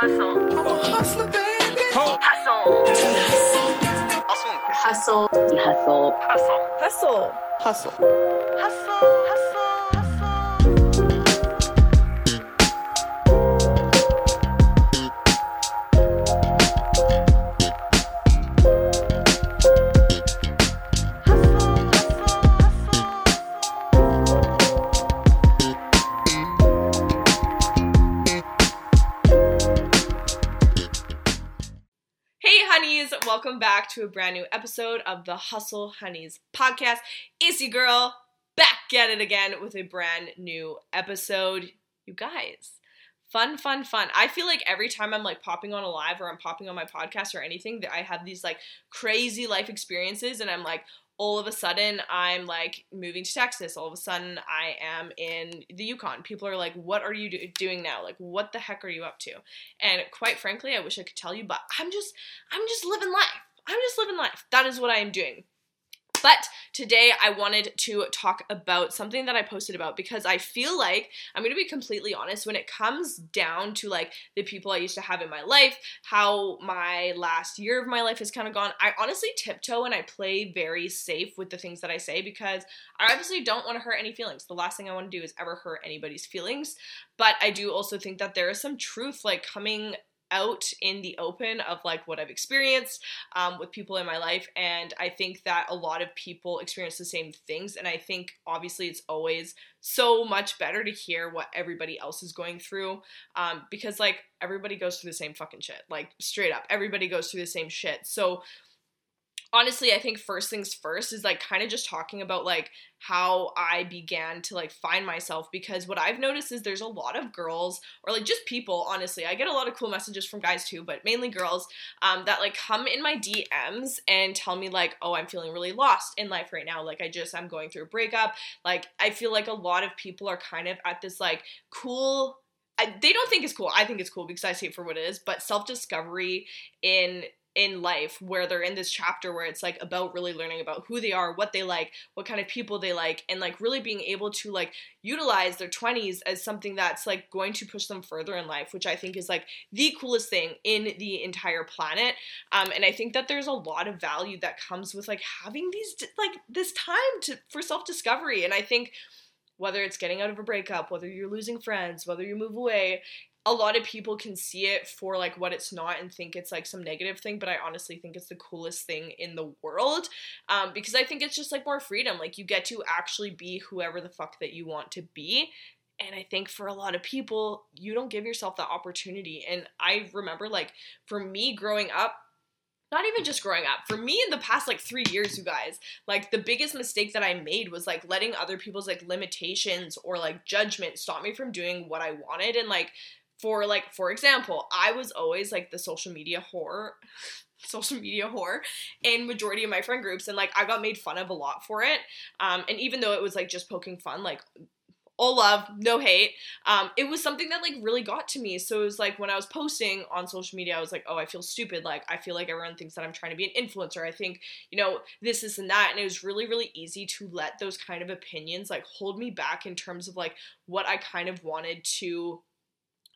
Hustle. I'm a hustler, baby. Hustle. Hustle. Hustle. Hustle. Hustle. Hustle. Hustle. Hustle. Honeys, welcome back to a brand new episode of the Hustle Honeys podcast. It's your girl back at it again with a brand new episode. You guys, fun, fun, fun. I feel like every time I'm like popping on a live or I'm popping on my podcast or anything, that I have these like crazy life experiences, and I'm like, all of a sudden I'm like moving to Texas. All of a sudden I am in the Yukon. People are like, "What are you do- doing now? Like, what the heck are you up to?" And quite frankly, I wish I could tell you, but I'm just I'm just living life. I'm just living life. That is what I am doing. But today I wanted to talk about something that I posted about because I feel like I'm going to be completely honest when it comes down to like the people I used to have in my life, how my last year of my life has kind of gone. I honestly tiptoe and I play very safe with the things that I say because I obviously don't want to hurt any feelings. The last thing I want to do is ever hurt anybody's feelings. But I do also think that there is some truth like coming out in the open of like what I've experienced um, with people in my life. And I think that a lot of people experience the same things. And I think obviously it's always so much better to hear what everybody else is going through um, because like everybody goes through the same fucking shit. Like straight up, everybody goes through the same shit. So honestly, I think first things first is like kind of just talking about like how I began to like find myself because what I've noticed is there's a lot of girls or like just people, honestly. I get a lot of cool messages from guys too, but mainly girls um, that like come in my DMs and tell me like, oh, I'm feeling really lost in life right now. Like I just I'm going through a breakup. Like I feel like a lot of people are kind of at this like cool I, they don't think it's cool. I think it's cool because I see it for what it is. But self discovery in in life where they're in this chapter where it's like about really learning about who they are, what they like, what kind of people they like, and like really being able to like utilize their 20s as something that's like going to push them further in life, which I think is like the coolest thing in the entire planet. Um, and I think that there's a lot of value that comes with like having these like this time to for self discovery. And I think whether it's getting out of a breakup, whether you're losing friends, whether you move away, a lot of people can see it for like what it's not and think it's like some negative thing but i honestly think it's the coolest thing in the world um, because i think it's just like more freedom. Like you get to actually be whoever the fuck that you want to be and i think for a lot of people you don't give yourself that opportunity and i remember like for me growing up not even just growing up for me in the past like three years you guys like the biggest mistake that i made was like letting other people's like limitations or like judgment stop me from doing what i wanted and like for like for example i was always like the social media whore social media whore in majority of my friend groups and like i got made fun of a lot for it um and even though it was like just poking fun like all love, no hate. Um, it was something that like really got to me. So it was like when I was posting on social media, I was like, oh, I feel stupid. Like I feel like everyone thinks that I'm trying to be an influencer. I think, you know, this, this, and that. And it was really, really easy to let those kind of opinions like hold me back in terms of like what I kind of wanted to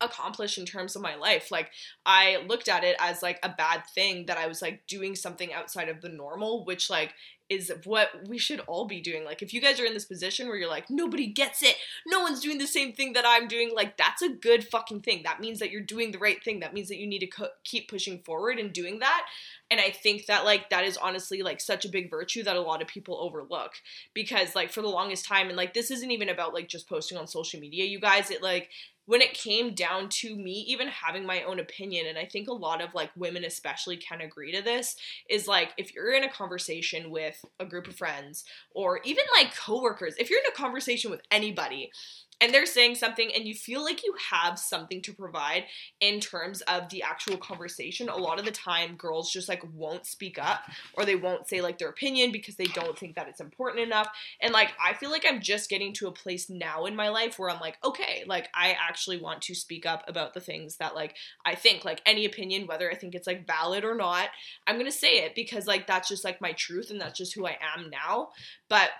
accomplish in terms of my life. Like I looked at it as like a bad thing that I was like doing something outside of the normal, which like is what we should all be doing. Like if you guys are in this position where you're like nobody gets it, no one's doing the same thing that I'm doing, like that's a good fucking thing. That means that you're doing the right thing. That means that you need to co- keep pushing forward and doing that. And I think that like that is honestly like such a big virtue that a lot of people overlook because like for the longest time and like this isn't even about like just posting on social media, you guys, it like when it came down to me even having my own opinion and i think a lot of like women especially can agree to this is like if you're in a conversation with a group of friends or even like coworkers if you're in a conversation with anybody and they're saying something and you feel like you have something to provide in terms of the actual conversation. A lot of the time girls just like won't speak up or they won't say like their opinion because they don't think that it's important enough. And like i feel like i'm just getting to a place now in my life where i'm like okay like i actually want to speak up about the things that like i think like any opinion whether i think it's like valid or not i'm gonna say it because like that's just like my truth and that's just who i am now. But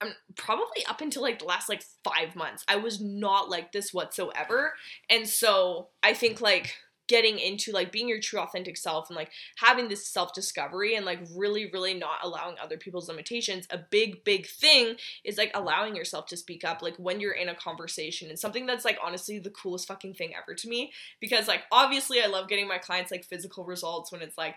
I'm probably up until like the last like five months. I was not like this whatsoever. And so I think like getting into like being your true authentic self and like having this self discovery and like really really not allowing other people's limitations a big big thing is like allowing yourself to speak up like when you're in a conversation and something that's like honestly the coolest fucking thing ever to me because like obviously I love getting my clients like physical results when it's like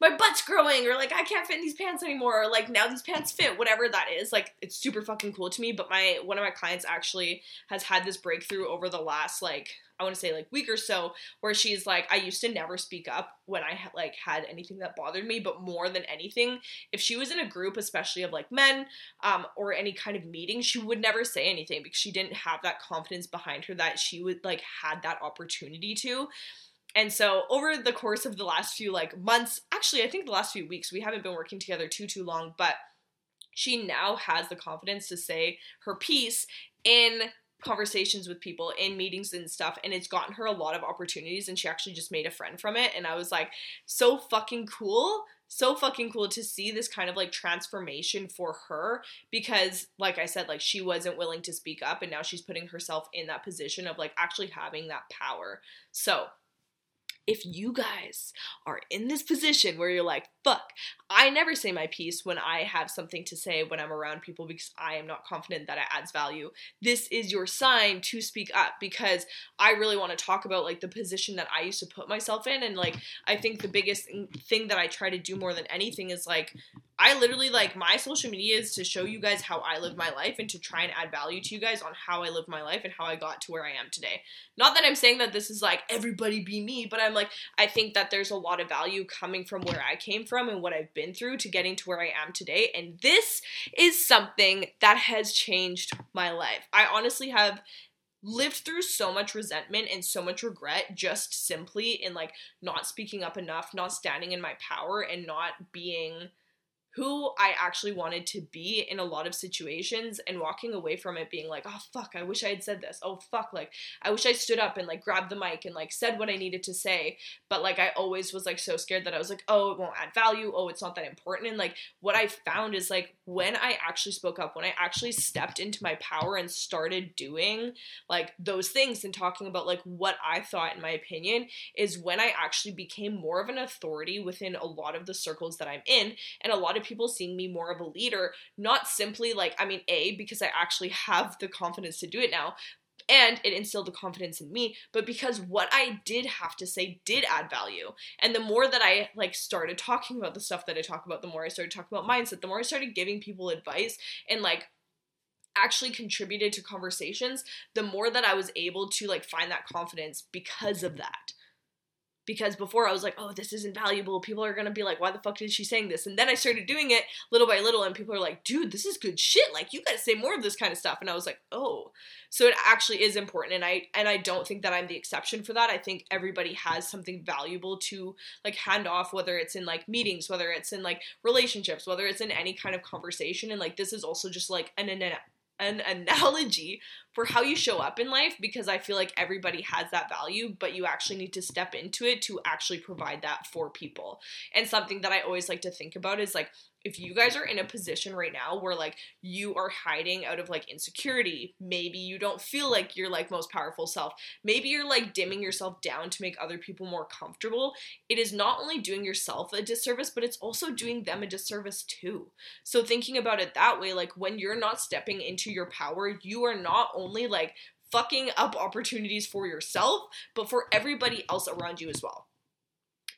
my butt's growing or like I can't fit in these pants anymore or like now these pants fit whatever that is. Like it's super fucking cool to me but my one of my clients actually has had this breakthrough over the last like I want to say like week or so where she's like I used to never speak up when I had like had anything that bothered me but more than anything if she was in a group especially of like men um or any kind of meeting she would never say anything because she didn't have that confidence behind her that she would like had that opportunity to and so over the course of the last few like months, actually I think the last few weeks, we haven't been working together too too long, but she now has the confidence to say her piece in conversations with people in meetings and stuff and it's gotten her a lot of opportunities and she actually just made a friend from it and I was like so fucking cool so fucking cool to see this kind of like transformation for her because like I said like she wasn't willing to speak up and now she's putting herself in that position of like actually having that power. So, if you guys are in this position where you're like, fuck, I never say my piece when I have something to say when I'm around people because I am not confident that it adds value, this is your sign to speak up because I really want to talk about like the position that I used to put myself in. And like, I think the biggest thing that I try to do more than anything is like, I literally like my social media is to show you guys how I live my life and to try and add value to you guys on how I live my life and how I got to where I am today. Not that I'm saying that this is like everybody be me, but I'm like I think that there's a lot of value coming from where I came from and what I've been through to getting to where I am today and this is something that has changed my life. I honestly have lived through so much resentment and so much regret just simply in like not speaking up enough, not standing in my power and not being who I actually wanted to be in a lot of situations and walking away from it being like, oh fuck, I wish I had said this. Oh fuck, like I wish I stood up and like grabbed the mic and like said what I needed to say. But like I always was like so scared that I was like, oh, it won't add value. Oh, it's not that important. And like what I found is like when I actually spoke up, when I actually stepped into my power and started doing like those things and talking about like what I thought in my opinion is when I actually became more of an authority within a lot of the circles that I'm in and a lot people seeing me more of a leader, not simply like, I mean, A, because I actually have the confidence to do it now, and it instilled the confidence in me but because what i did have to say did add value. And the more that i like started talking about the stuff that i talk about the more i started talking about mindset the more i started giving people advice and like actually contributed to conversations the more that i was able to like find that confidence because of that because before I was like, oh, this isn't valuable. People are gonna be like, why the fuck is she saying this? And then I started doing it little by little, and people are like, dude, this is good shit. Like, you gotta say more of this kind of stuff. And I was like, oh, so it actually is important. And I and I don't think that I'm the exception for that. I think everybody has something valuable to like hand off, whether it's in like meetings, whether it's in like relationships, whether it's in any kind of conversation. And like this is also just like an an an analogy for how you show up in life because I feel like everybody has that value, but you actually need to step into it to actually provide that for people. And something that I always like to think about is like if you guys are in a position right now where like you are hiding out of like insecurity, maybe you don't feel like you're like most powerful self, maybe you're like dimming yourself down to make other people more comfortable, it is not only doing yourself a disservice, but it's also doing them a disservice too. So thinking about it that way, like when you're not stepping into your power, you are not only like fucking up opportunities for yourself, but for everybody else around you as well.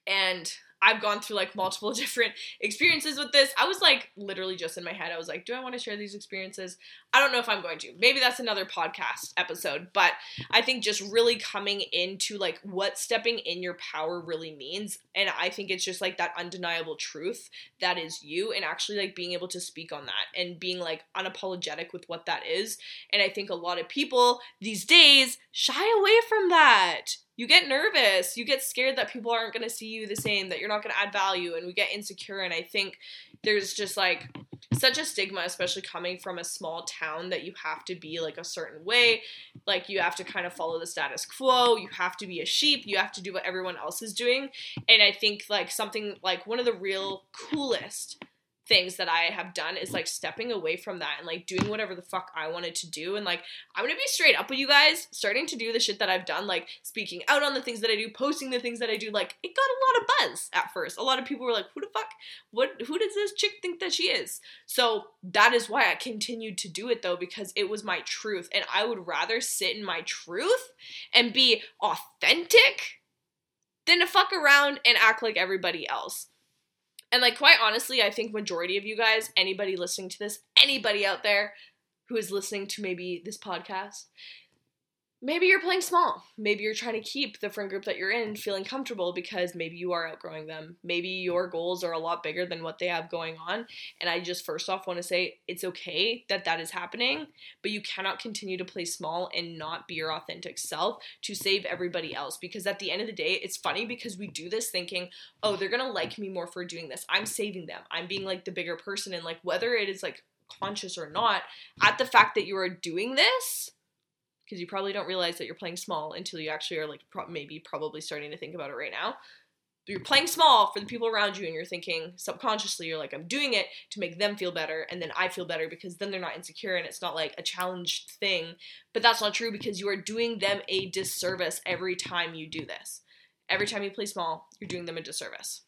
And I've gone through like multiple different experiences with this. I was like literally just in my head, I was like, do I want to share these experiences? I don't know if I'm going to. Maybe that's another podcast episode, but I think just really coming into like what stepping in your power really means. And I think it's just like that undeniable truth that is you and actually like being able to speak on that and being like unapologetic with what that is. And I think a lot of people these days shy away from that you get nervous. You get scared that people aren't going to see you the same, that you're not going to add value, and we get insecure. And I think there's just like such a stigma, especially coming from a small town, that you have to be like a certain way. Like you have to kind of follow the status quo. You have to be a sheep. You have to do what everyone else is doing. And I think like something like one of the real coolest things that I have done is like stepping away from that and like doing whatever the fuck I wanted to do. And like, I'm gonna be straight up with you guys, starting to do the shit that I've done, like speaking out on the things that I do, posting the things that I do. Like, it got a lot of buzz at first. A lot of people were like, who the fuck? What, who does this chick think that she is? So that is why I continued to do it though, because it was my truth. And I would rather sit in my truth and be authentic than to fuck around and act like everybody else. And like quite honestly, I think majority of you guys, anybody listening to this, anybody out there who is listening to maybe this podcast, maybe you're playing small. Maybe you're trying to keep the friend group that you're in feeling comfortable because maybe you are outgrowing them. Maybe your goals are a lot bigger than what they have going on. And I just first off want to say it's okay that that is happening, but you cannot continue to play small and not be your authentic self to save everybody else because at the end of the day, it's funny because we do this thinking, "Oh, they're going to like me more for doing this. I'm saving them. I'm being like the bigger person." And like whether it is like conscious or not, at the fact that you are doing this, because you probably don't realize that you're playing small until you actually are like pro- maybe probably starting to think about it right now. But you're playing small for the people around you, and you're thinking subconsciously, you're like, I'm doing it to make them feel better, and then I feel better because then they're not insecure and it's not like a challenged thing. But that's not true because you are doing them a disservice every time you do this. Every time you play small, you're doing them a disservice.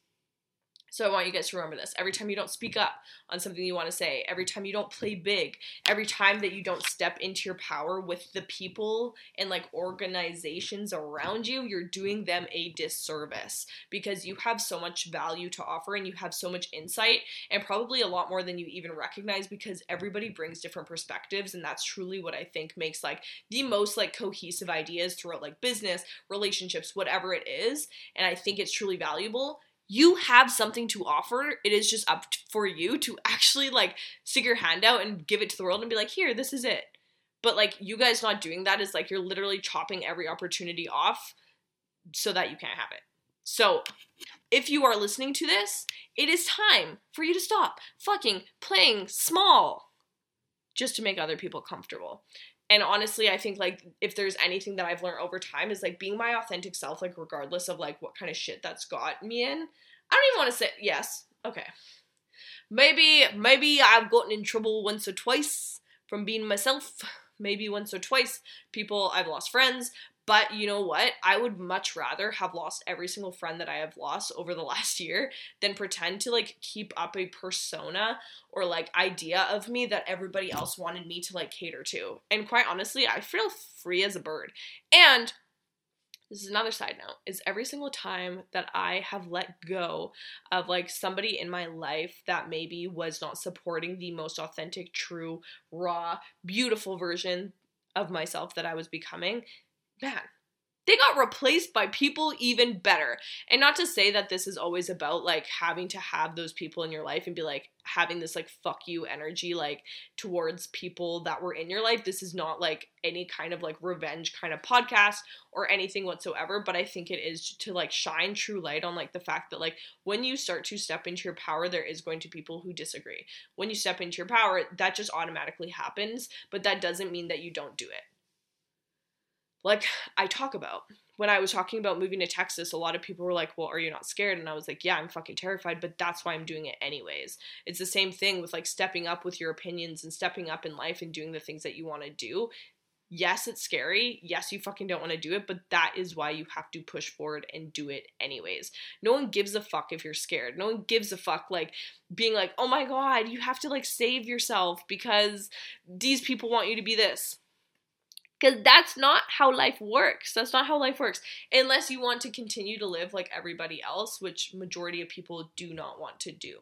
So I want you guys to remember this. Every time you don't speak up on something you want to say, every time you don't play big, every time that you don't step into your power with the people and like organizations around you, you're doing them a disservice because you have so much value to offer and you have so much insight and probably a lot more than you even recognize because everybody brings different perspectives and that's truly what I think makes like the most like cohesive ideas throughout like business, relationships, whatever it is. And I think it's truly valuable you have something to offer. It is just up for you to actually like stick your hand out and give it to the world and be like, here, this is it. But like you guys not doing that is like you're literally chopping every opportunity off so that you can't have it. So if you are listening to this, it is time for you to stop fucking playing small just to make other people comfortable. And honestly, I think like if there's anything that I've learned over time is like being my authentic self, like regardless of like what kind of shit that's got me in. I don't even want to say yes. Okay. Maybe maybe I've gotten in trouble once or twice from being myself. Maybe once or twice people I've lost friends, but you know what? I would much rather have lost every single friend that I have lost over the last year than pretend to like keep up a persona or like idea of me that everybody else wanted me to like cater to. And quite honestly, I feel free as a bird. And this is another side note is every single time that I have let go of like somebody in my life that maybe was not supporting the most authentic, true, raw, beautiful version of myself that I was becoming, man, they got replaced by people even better. And not to say that this is always about like having to have those people in your life and be like having this like fuck you energy like towards people that were in your life. This is not like any kind of like revenge kind of podcast or anything whatsoever, but I think it is to like shine true light on like the fact that like when you start to step into your power there is going to be people who disagree. When you step into your power, that just automatically happens, but that doesn't mean that you don't do it like I talk about. When I was talking about moving to Texas, a lot of people were like, Well, are you not scared? And I was like, Yeah, I'm fucking terrified, but that's why I'm doing it anyways. It's the same thing with like stepping up with your opinions and stepping up in life and doing the things that you want to do. Yes, it's scary. Yes, you fucking don't want to do it, but that is why you have to push forward and do it anyways. No one gives a fuck if you're scared. No one gives a fuck like being like, oh my god, you have to like save yourself because these people want you to be this because that's not how life works. That's not how life works. Unless you want to continue to live like everybody else which majority of people do not want to do.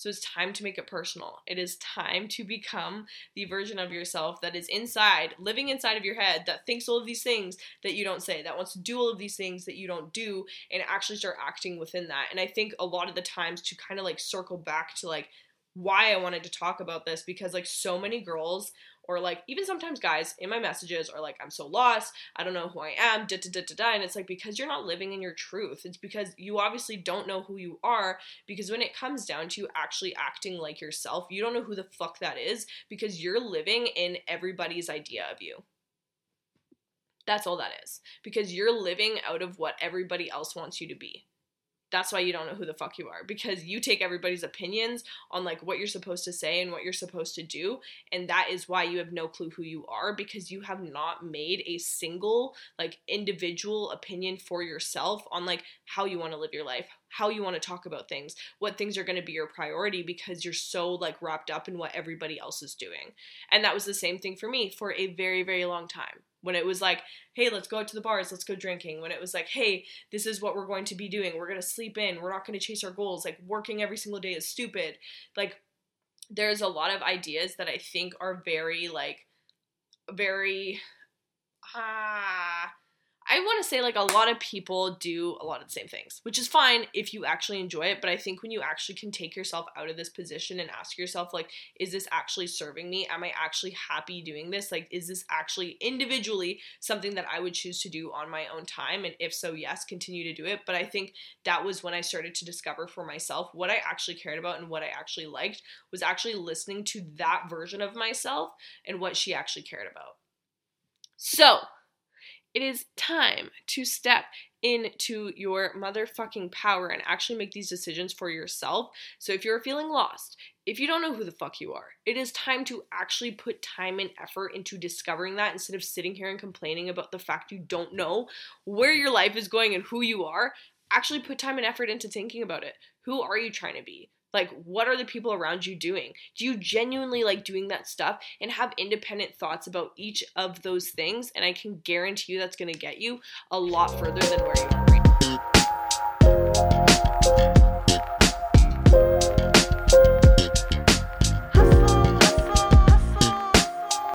So it's time to make it personal. It is time to become the version of yourself that is inside living inside of your head that thinks all of these things that you don't say that wants to do all of these things that you don't do and actually start acting within that. And i think a lot of the times to kind of like circle back to like why I wanted to talk about this because like so many girls or like even sometimes guys in my messages are like i'm so lost. I don't know who i am. Da da da da da. And it's like because you're not living in your truth. It's because you obviously don't know who you are because when it comes down to actually acting like yourself you don't know who the fuck that is because you're living in everybody's idea of you. That's all that is because you're living out of what everybody else wants you to be that's why you don't know who the fuck you are because you take everybody's opinions on like what you're supposed to say and what you're supposed to do and that is why you have no clue who you are because you have not made a single like individual opinion for yourself on like how you want to live your life how you want to talk about things what things are going to be your priority because you're so like wrapped up in what everybody else is doing. And that was the same thing for me for a very very long time. When it was like hey let's go out to the bars let's go drinking. When it was like hey this is what we're going to be doing. We're going to sleep in. We're not going to chase our goals. Like working every single day is stupid. Like there's a lot of ideas that i think are very like very ah I want to say like a lot of people do a lot of the same things, which is fine if you actually enjoy it. But I think when you actually can take yourself out of this position and ask yourself, like, is this actually serving me? Am I actually happy doing this? Like, is this actually individually something that I would choose to do on my own time? And if so, yes, continue to do it. But I think that was when I started to discover for myself what I actually cared about and what I actually liked was actually listening to that version of myself and what she actually cared about. So, it is time to step into your motherfucking power and actually make these decisions for yourself. So if you're feeling lost, if you don't know who the fuck you are, it is time to actually put time and effort into discovering that instead of sitting here and complaining about the fact you don't know where your life is going and who you are. Actually put time and effort into thinking about it. Who are you trying to be? Like, what are the people around you doing? Do you genuinely like doing that stuff and have independent thoughts about each of those things? And I can guarantee you that's gonna get you a lot further than where you are right.